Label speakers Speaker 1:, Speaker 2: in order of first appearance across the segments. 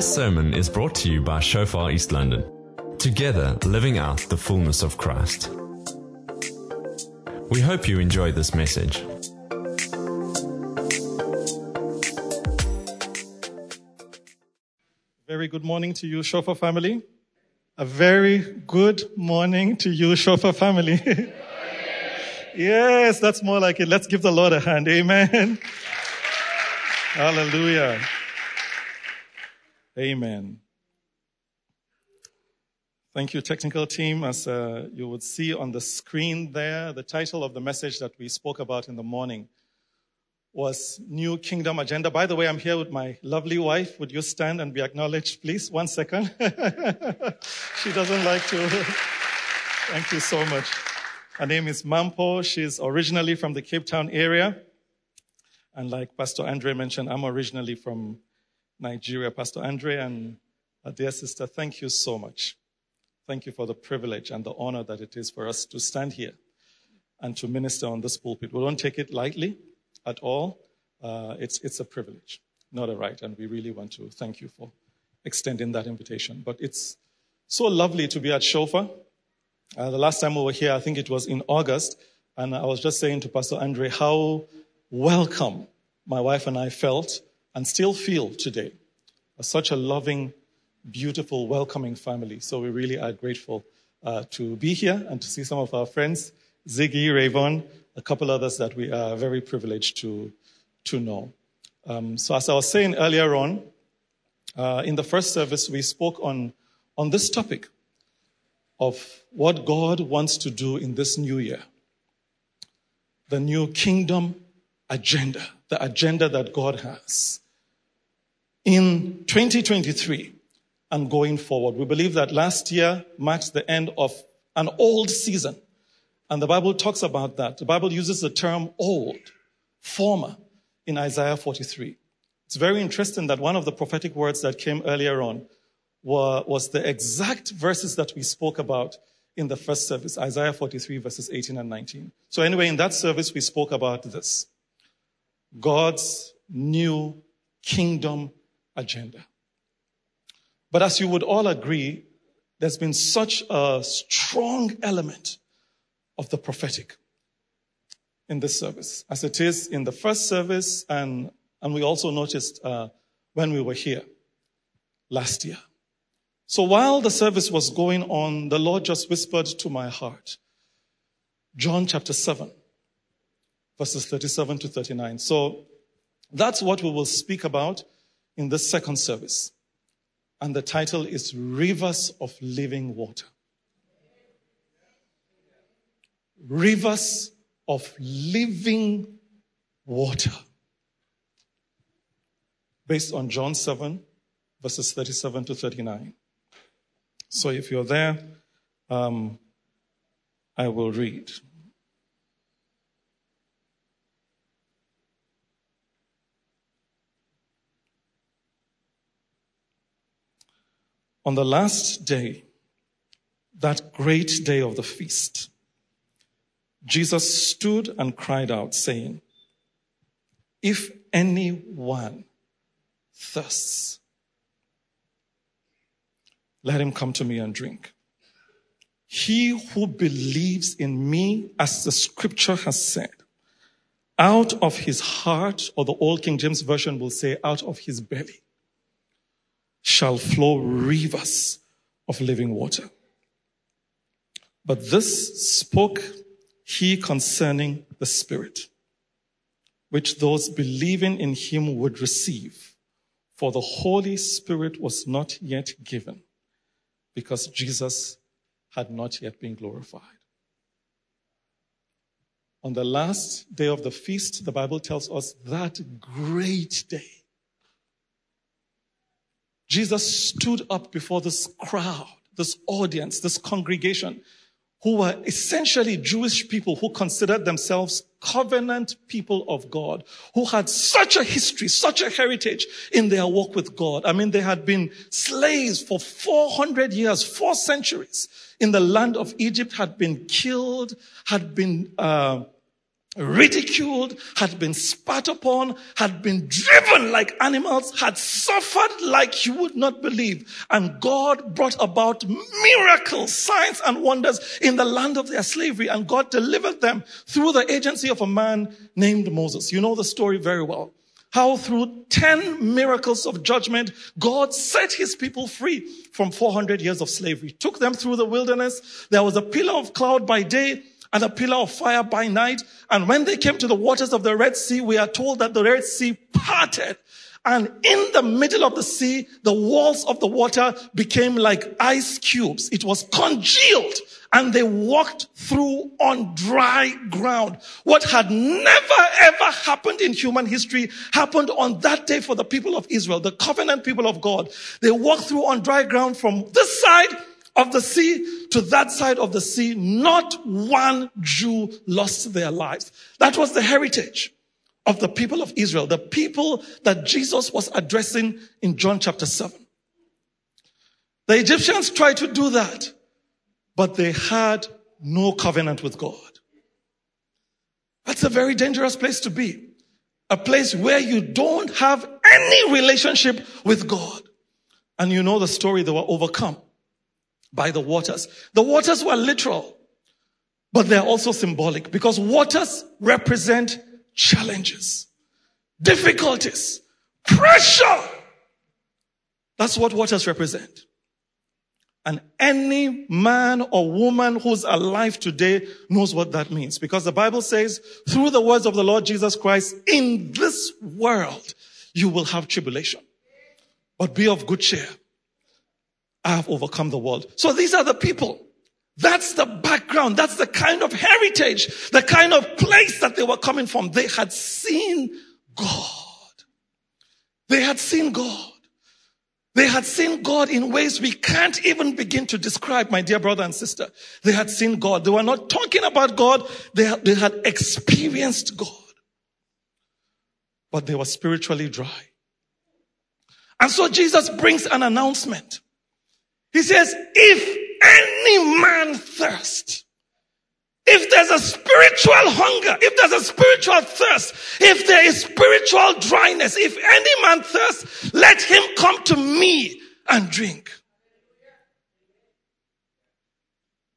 Speaker 1: This sermon is brought to you by Shofar East London. Together, living out the fullness of Christ. We hope you enjoy this message.
Speaker 2: Very good morning to you, Shofar family. A very good morning to you, Shofar family. yes, that's more like it. Let's give the Lord a hand. Amen. Hallelujah. Amen. Thank you, technical team. As uh, you would see on the screen there, the title of the message that we spoke about in the morning was New Kingdom Agenda. By the way, I'm here with my lovely wife. Would you stand and be acknowledged, please? One second. she doesn't like to. Thank you so much. Her name is Mampo. She's originally from the Cape Town area. And like Pastor Andre mentioned, I'm originally from Nigeria. Pastor Andre and our dear sister, thank you so much. Thank you for the privilege and the honor that it is for us to stand here and to minister on this pulpit. We don't take it lightly at all. Uh, it's, it's a privilege, not a right. And we really want to thank you for extending that invitation. But it's so lovely to be at Shofar. Uh, the last time we were here, I think it was in August. And I was just saying to Pastor Andre how welcome my wife and I felt and still feel today. Such a loving, beautiful, welcoming family. So we really are grateful uh, to be here and to see some of our friends, Ziggy, Rayvon, a couple others that we are very privileged to, to know. Um, so as I was saying earlier on, uh, in the first service, we spoke on, on this topic of what God wants to do in this new year. The new kingdom agenda, the agenda that God has in 2023 and going forward. We believe that last year marks the end of an old season. And the Bible talks about that. The Bible uses the term old, former, in Isaiah 43. It's very interesting that one of the prophetic words that came earlier on were, was the exact verses that we spoke about in the first service, Isaiah 43, verses 18 and 19. So, anyway, in that service, we spoke about this God's new kingdom agenda. But as you would all agree, there's been such a strong element of the prophetic in this service, as it is in the first service, and, and we also noticed uh, when we were here last year. So while the service was going on, the Lord just whispered to my heart, John chapter 7, verses 37 to 39. So that's what we will speak about in the second service. And the title is Rivers of Living Water. Rivers of Living Water. Based on John 7, verses 37 to 39. So if you're there, um, I will read. On the last day, that great day of the feast, Jesus stood and cried out, saying, If anyone thirsts, let him come to me and drink. He who believes in me, as the scripture has said, out of his heart, or the Old King James Version will say, out of his belly, shall flow rivers of living water. But this spoke he concerning the Spirit, which those believing in him would receive, for the Holy Spirit was not yet given, because Jesus had not yet been glorified. On the last day of the feast, the Bible tells us that great day, Jesus stood up before this crowd, this audience, this congregation, who were essentially Jewish people who considered themselves covenant people of God, who had such a history, such a heritage in their walk with God. I mean, they had been slaves for 400 years, four centuries in the land of Egypt, had been killed, had been uh, ridiculed, had been spat upon, had been driven like animals, had suffered like you would not believe. And God brought about miracles, signs and wonders in the land of their slavery. And God delivered them through the agency of a man named Moses. You know the story very well. How through 10 miracles of judgment, God set his people free from 400 years of slavery. Took them through the wilderness. There was a pillar of cloud by day and a pillar of fire by night. And when they came to the waters of the Red Sea, we are told that the Red Sea parted. And in the middle of the sea, the walls of the water became like ice cubes. It was congealed and they walked through on dry ground. What had never ever happened in human history happened on that day for the people of Israel, the covenant people of God. They walked through on dry ground from this side of the sea to that side of the sea, not one Jew lost their lives. That was the heritage of the people of Israel, the people that Jesus was addressing in John chapter 7. The Egyptians tried to do that, but they had no covenant with God. That's a very dangerous place to be. A place where you don't have any relationship with God. And you know the story, they were overcome by the waters. The waters were literal, but they're also symbolic because waters represent challenges, difficulties, pressure. That's what waters represent. And any man or woman who's alive today knows what that means because the Bible says through the words of the Lord Jesus Christ, in this world, you will have tribulation, but be of good cheer. I have overcome the world. So these are the people. That's the background. That's the kind of heritage, the kind of place that they were coming from. They had seen God. They had seen God. They had seen God in ways we can't even begin to describe, my dear brother and sister. They had seen God. They were not talking about God. They, they had experienced God. But they were spiritually dry. And so Jesus brings an announcement. He says, if any man thirst, if there's a spiritual hunger, if there's a spiritual thirst, if there is spiritual dryness, if any man thirst, let him come to me and drink.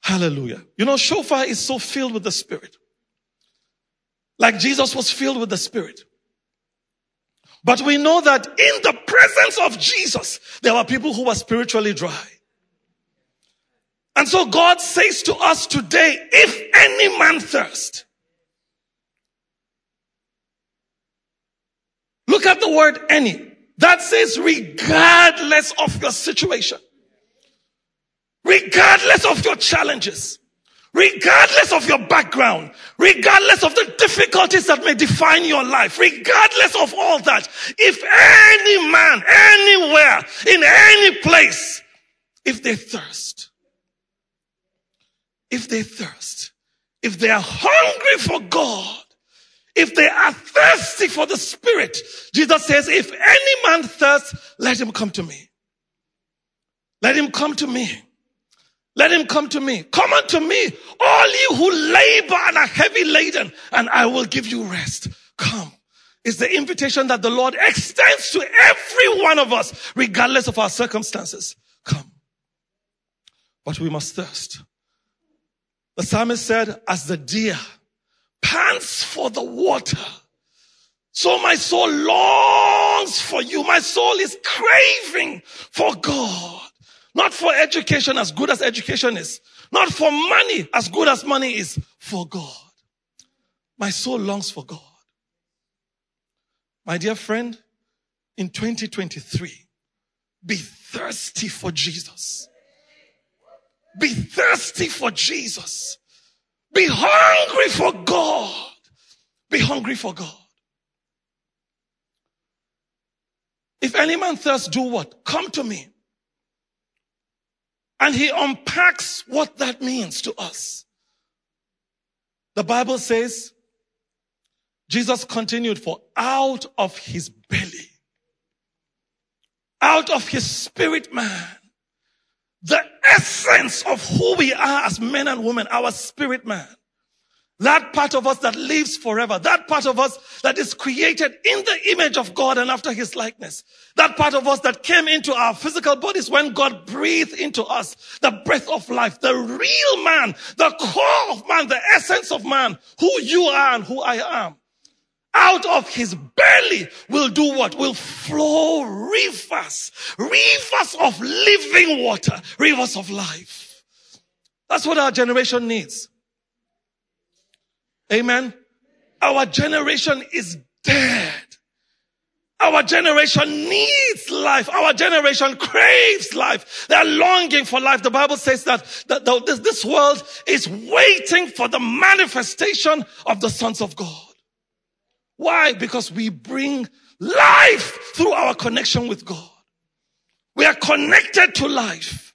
Speaker 2: Hallelujah. You know, shofar is so filled with the Spirit. Like Jesus was filled with the Spirit. But we know that in the presence of Jesus, there were people who were spiritually dry. And so God says to us today, if any man thirst, look at the word any. That says regardless of your situation, regardless of your challenges, regardless of your background, regardless of the difficulties that may define your life, regardless of all that, if any man, anywhere, in any place, if they thirst, if they thirst, if they are hungry for God, if they are thirsty for the Spirit, Jesus says, if any man thirst, let him come to me. Let him come to me. Let him come to me. Come unto me, all you who labor and are heavy laden, and I will give you rest. Come. It's the invitation that the Lord extends to every one of us, regardless of our circumstances. Come. But we must thirst. The psalmist said, as the deer pants for the water, so my soul longs for you. My soul is craving for God. Not for education as good as education is. Not for money as good as money is. For God. My soul longs for God. My dear friend, in 2023, be thirsty for Jesus. Be thirsty for Jesus. Be hungry for God. Be hungry for God. If any man thirst, do what? Come to me. And he unpacks what that means to us. The Bible says, Jesus continued for out of his belly, out of his spirit man, essence of who we are as men and women, our spirit man. That part of us that lives forever. That part of us that is created in the image of God and after his likeness. That part of us that came into our physical bodies when God breathed into us the breath of life, the real man, the core of man, the essence of man, who you are and who I am. Out of his belly will do what? Will flow rivers, rivers of living water, rivers of life. That's what our generation needs. Amen. Our generation is dead. Our generation needs life. Our generation craves life. They're longing for life. The Bible says that, that this, this world is waiting for the manifestation of the sons of God. Why? Because we bring life through our connection with God. We are connected to life.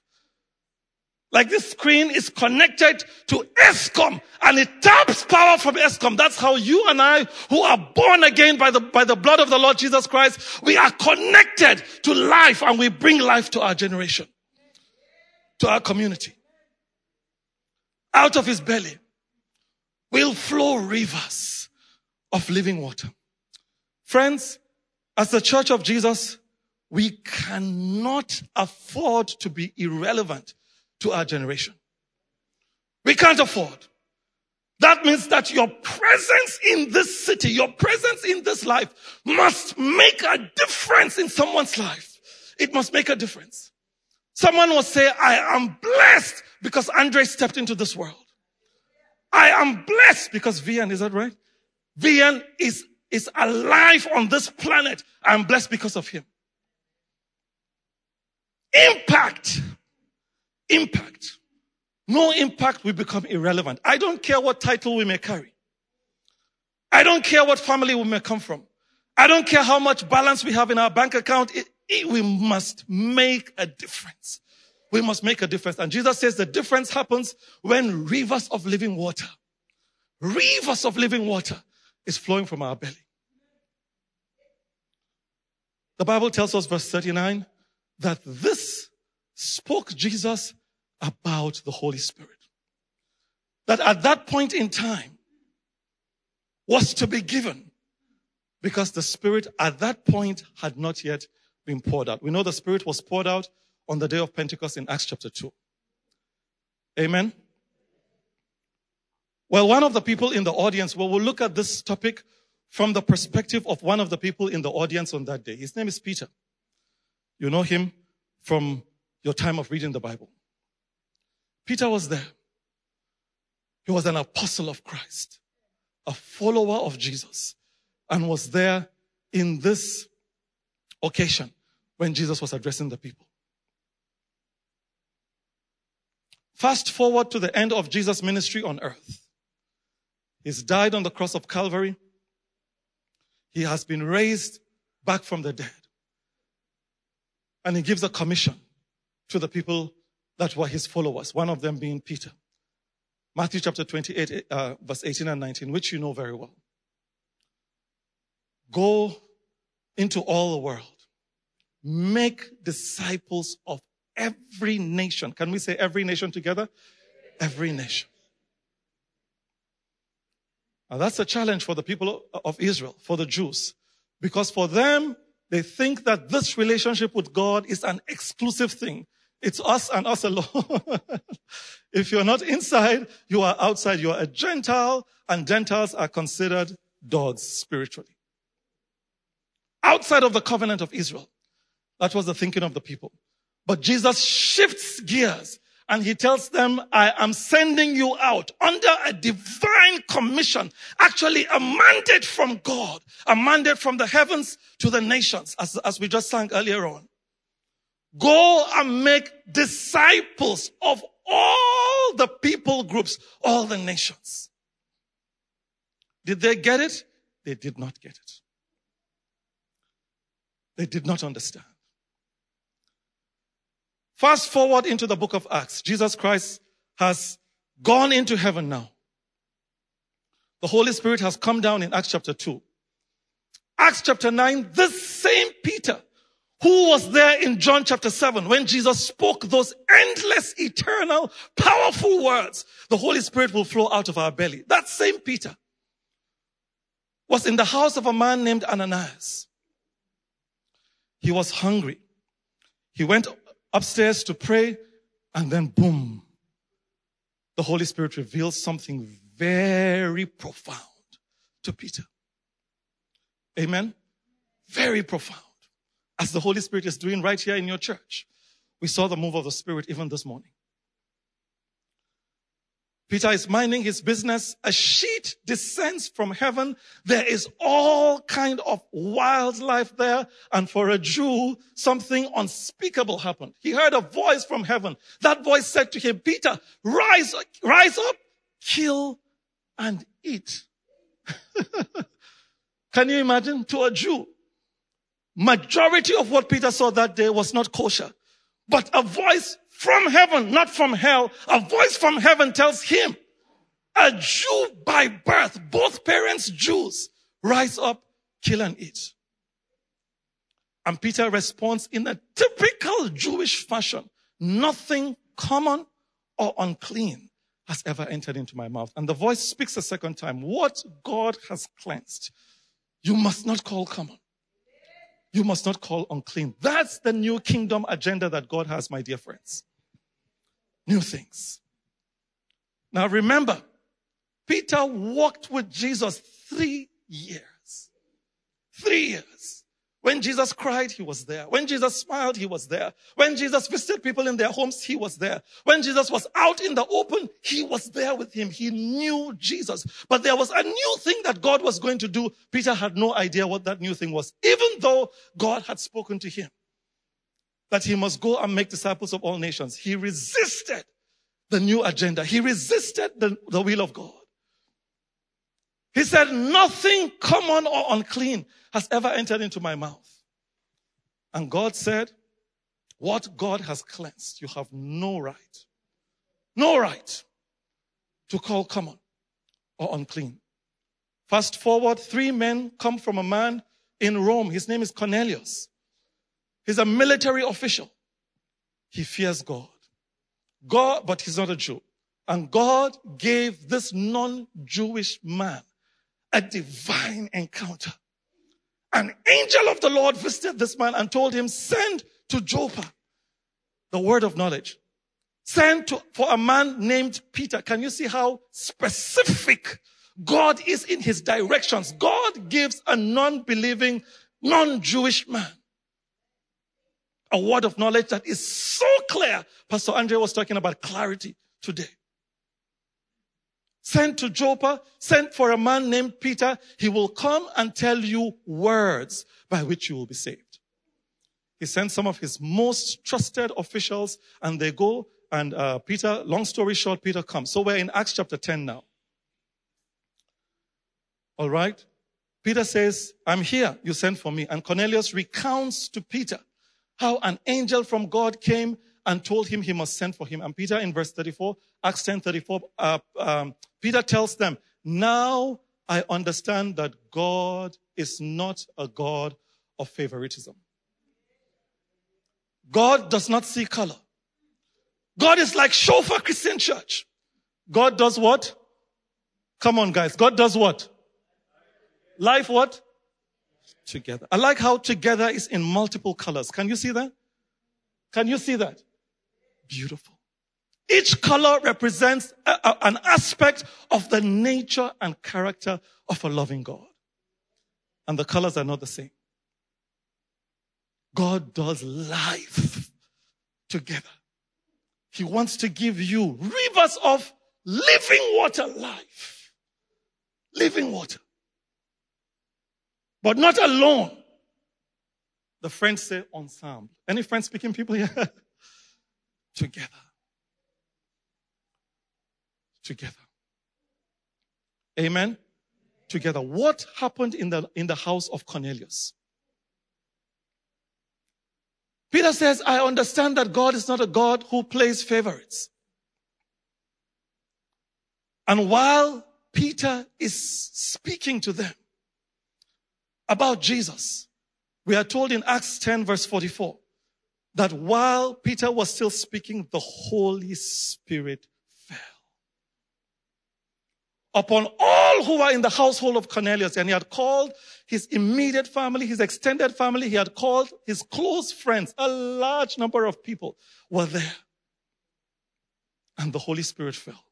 Speaker 2: Like this screen is connected to Eskom and it taps power from Eskom. That's how you and I, who are born again by the, by the blood of the Lord Jesus Christ, we are connected to life and we bring life to our generation, to our community. Out of his belly will flow rivers of living water. Friends, as the church of Jesus, we cannot afford to be irrelevant to our generation. We can't afford. That means that your presence in this city, your presence in this life must make a difference in someone's life. It must make a difference. Someone will say, I am blessed because Andre stepped into this world. I am blessed because Vian, is that right? Vian is, is alive on this planet. I'm blessed because of him. Impact Impact. No impact will become irrelevant. I don't care what title we may carry. I don't care what family we may come from. I don't care how much balance we have in our bank account. It, it, we must make a difference. We must make a difference. And Jesus says the difference happens when rivers of living water, rivers of living water is flowing from our belly. The Bible tells us, verse 39, that this spoke Jesus about the Holy Spirit. That at that point in time was to be given because the Spirit at that point had not yet been poured out. We know the Spirit was poured out on the day of Pentecost in Acts chapter 2. Amen. Well, one of the people in the audience, well, we'll look at this topic from the perspective of one of the people in the audience on that day. His name is Peter. You know him from your time of reading the Bible. Peter was there. He was an apostle of Christ, a follower of Jesus, and was there in this occasion when Jesus was addressing the people. Fast forward to the end of Jesus' ministry on earth. He's died on the cross of Calvary. He has been raised back from the dead. And he gives a commission to the people that were his followers, one of them being Peter. Matthew chapter 28, uh, verse 18 and 19, which you know very well. Go into all the world. Make disciples of every nation. Can we say every nation together? Every nation. Now that's a challenge for the people of Israel, for the Jews, because for them, they think that this relationship with God is an exclusive thing. It's us and us alone. if you're not inside, you are outside. You are a Gentile and Gentiles are considered dogs spiritually. Outside of the covenant of Israel. That was the thinking of the people. But Jesus shifts gears and he tells them, I am sending you out under a divine commission, actually a mandate from God, a mandate from the heavens to the nations, as, as we just sang earlier on. Go and make disciples of all the people groups, all the nations. Did they get it? They did not get it. They did not understand. Fast forward into the book of Acts. Jesus Christ has gone into heaven now. The Holy Spirit has come down in Acts chapter 2. Acts chapter 9, this same Peter Who was there in John chapter 7 when Jesus spoke those endless, eternal, powerful words? The Holy Spirit will flow out of our belly. That same Peter was in the house of a man named Ananias. He was hungry. He went upstairs to pray and then boom, the Holy Spirit reveals something very profound to Peter. Amen. Very profound as the Holy Spirit is doing right here in your church. We saw the move of the Spirit even this morning. Peter is minding his business. A sheet descends from heaven. There is all kind of wildlife there. And for a Jew, something unspeakable happened. He heard a voice from heaven. That voice said to him, Peter, rise, rise up, kill and eat. Can you imagine? To a Jew, majority of what Peter saw that day was not kosher. But a voice from heaven, not from hell, a voice from heaven tells him, a Jew by birth, both parents Jews, rise up, kill and eat. And Peter responds in a typical Jewish fashion, nothing common or unclean has ever entered into my mouth. And the voice speaks a second time, what God has cleansed, you must not call common you must not call unclean. That's the new kingdom agenda that God has, my dear friends. New things. Now remember, Peter walked with Jesus three years. Three years. When Jesus cried, he was there. When Jesus smiled, he was there. When Jesus visited people in their homes, he was there. When Jesus was out in the open, he was there with him. He knew Jesus. But there was a new thing that God was going to do. Peter had no idea what that new thing was, even though God had spoken to him that he must go and make disciples of all nations. He resisted the new agenda. He resisted the, the will of God. He said, nothing common or unclean has ever entered into my mouth. And God said, what God has cleansed, you have no right, no right to call common or unclean. Fast forward, three men come from a man in Rome. His name is Cornelius. He's a military official. He fears God. God, but he's not a Jew. And God gave this non-Jewish man a divine encounter. An angel of the Lord visited this man and told him, send to Joppa the word of knowledge. Send to, for a man named Peter. Can you see how specific God is in his directions? God gives a non-believing, non-Jewish man a word of knowledge that is so clear. Pastor Andre was talking about clarity today sent to Joppa, sent for a man named Peter. He will come and tell you words by which you will be saved. He sent some of his most trusted officials and they go and uh, Peter, long story short, Peter comes. So we're in Acts chapter 10 now. All right. Peter says, I'm here. You sent for me. And Cornelius recounts to Peter how an angel from God came and told him he must send for him. And Peter in verse 34, Acts 10 34, uh, um, Peter tells them, now I understand that God is not a God of favoritism. God does not see color. God is like Shofar Christian Church. God does what? Come on, guys. God does what? Life what? Together. I like how together is in multiple colors. Can you see that? Can you see that? Beautiful. Each color represents a, a, an aspect of the nature and character of a loving God. And the colors are not the same. God does life together. He wants to give you rivers of living water life. Living water. But not alone. The French say ensemble. Any French speaking people here? together. Together. Amen. Together. What happened in the, in the house of Cornelius? Peter says, I understand that God is not a God who plays favorites. And while Peter is speaking to them about Jesus, We are told in Acts 10 verse 44 that while Peter was still speaking, the Holy Spirit fell upon all who were in the household of Cornelius. And he had called his immediate family, his extended family. He had called his close friends. A large number of people were there. And the Holy Spirit fell.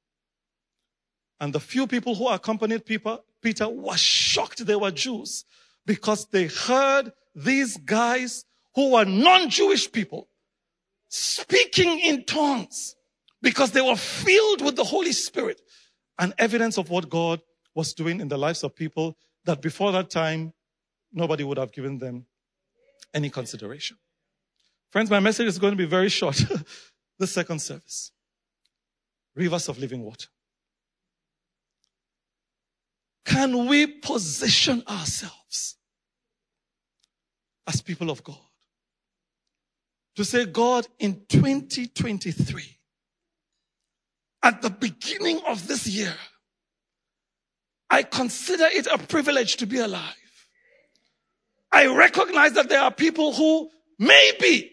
Speaker 2: And the few people who accompanied Peter, Peter were shocked they were Jews because they heard these guys who were non-Jewish people speaking in tongues because they were filled with the Holy Spirit and evidence of what God was doing in the lives of people that before that time, nobody would have given them any consideration. Friends, my message is going to be very short. the second service. Rivers of living water. Can we position ourselves as people of God to say, God, in 2023, at the beginning of this year, I consider it a privilege to be alive. I recognize that there are people who maybe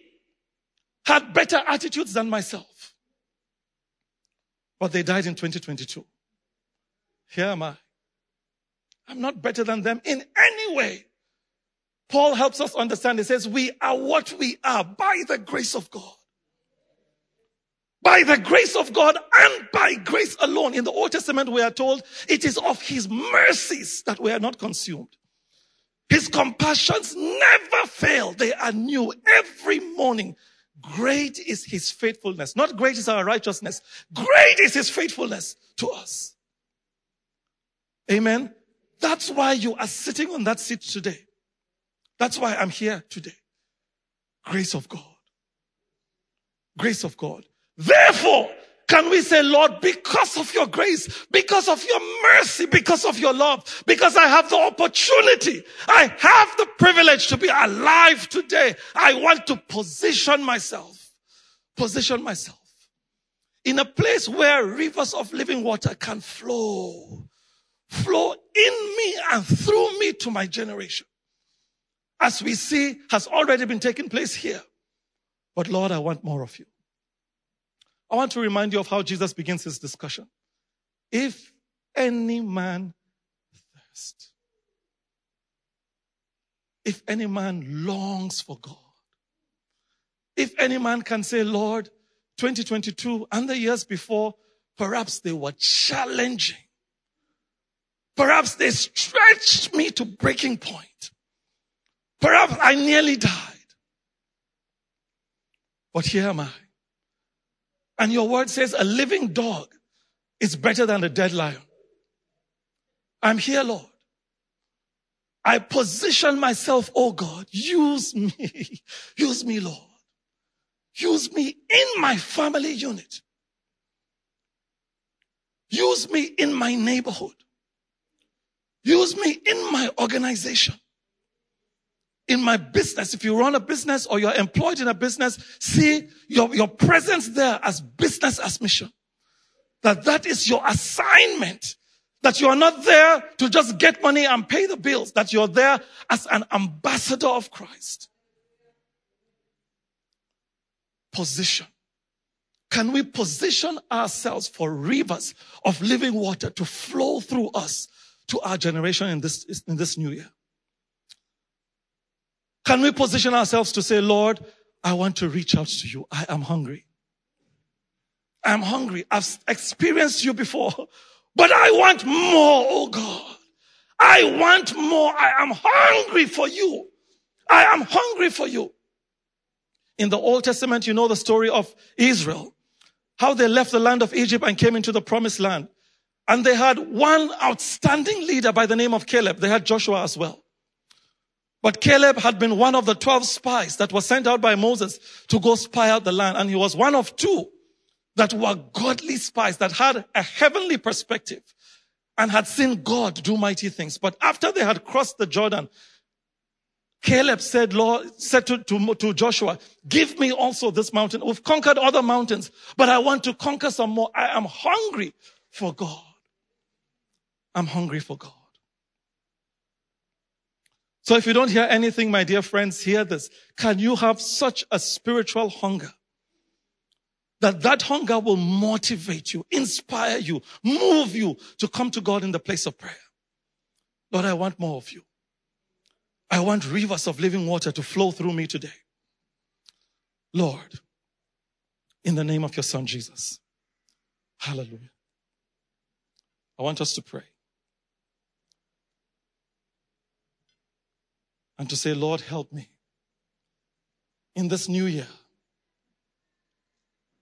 Speaker 2: had better attitudes than myself, but they died in 2022. Here am I. I'm not better than them in any way. Paul helps us understand. He says, we are what we are by the grace of God. By the grace of God and by grace alone. In the Old Testament, we are told it is of his mercies that we are not consumed. His compassions never fail. They are new every morning. Great is his faithfulness. Not great is our righteousness. Great is his faithfulness to us. Amen. That's why you are sitting on that seat today. That's why I'm here today. Grace of God. Grace of God. Therefore, can we say, Lord, because of your grace, because of your mercy, because of your love, because I have the opportunity, I have the privilege to be alive today. I want to position myself, position myself in a place where rivers of living water can flow flow in me and through me to my generation. As we see has already been taking place here. But Lord, I want more of you. I want to remind you of how Jesus begins his discussion. If any man thirst, if any man longs for God, if any man can say, Lord, 2022 and the years before, perhaps they were challenging. Perhaps they stretched me to breaking point. Perhaps I nearly died. But here am I. And your word says a living dog is better than a dead lion. I'm here, Lord. I position myself, oh God, use me. use me, Lord. Use me in my family unit. Use me in my neighborhood. Use me in my organization. In my business. If you run a business or you're employed in a business, see your, your presence there as business as mission. That that is your assignment. That you are not there to just get money and pay the bills. That you're there as an ambassador of Christ. Position. Can we position ourselves for rivers of living water to flow through us to our generation in this, in this new year? Can we position ourselves to say, Lord, I want to reach out to you. I am hungry. I'm hungry. I've experienced you before, but I want more, oh God. I want more. I am hungry for you. I am hungry for you. In the Old Testament, you know the story of Israel, how they left the land of Egypt and came into the promised land. And they had one outstanding leader by the name of Caleb. They had Joshua as well. But Caleb had been one of the 12 spies that was sent out by Moses to go spy out the land. And he was one of two that were godly spies that had a heavenly perspective and had seen God do mighty things. But after they had crossed the Jordan, Caleb said, Lord, said to, to, to Joshua, give me also this mountain. We've conquered other mountains, but I want to conquer some more. I am hungry for God. I'm hungry for God. So if you don't hear anything, my dear friends, hear this. Can you have such a spiritual hunger that that hunger will motivate you, inspire you, move you to come to God in the place of prayer? Lord, I want more of you. I want rivers of living water to flow through me today. Lord, in the name of your son Jesus. Hallelujah. I want us to pray. And to say, Lord, help me. In this new year,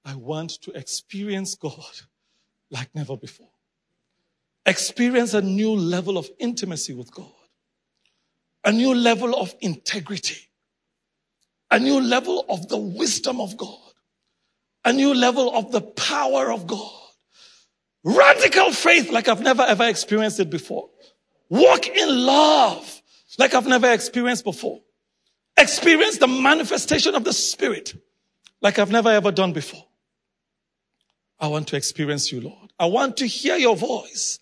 Speaker 2: I want to experience God like never before. Experience a new level of intimacy with God, a new level of integrity, a new level of the wisdom of God, a new level of the power of God. Radical faith like I've never ever experienced it before. Walk in love like I've never experienced before. Experience the manifestation of the Spirit like I've never ever done before. I want to experience you, Lord. I want to hear your voice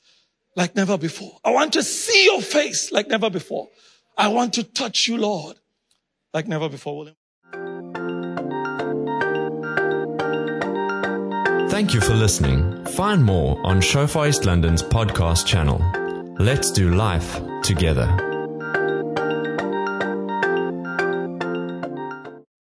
Speaker 2: like never before. I want to see your face like never before. I want to touch you, Lord, like never before. William.
Speaker 1: Thank you for listening. Find more on Shofar East London's podcast channel. Let's do life together.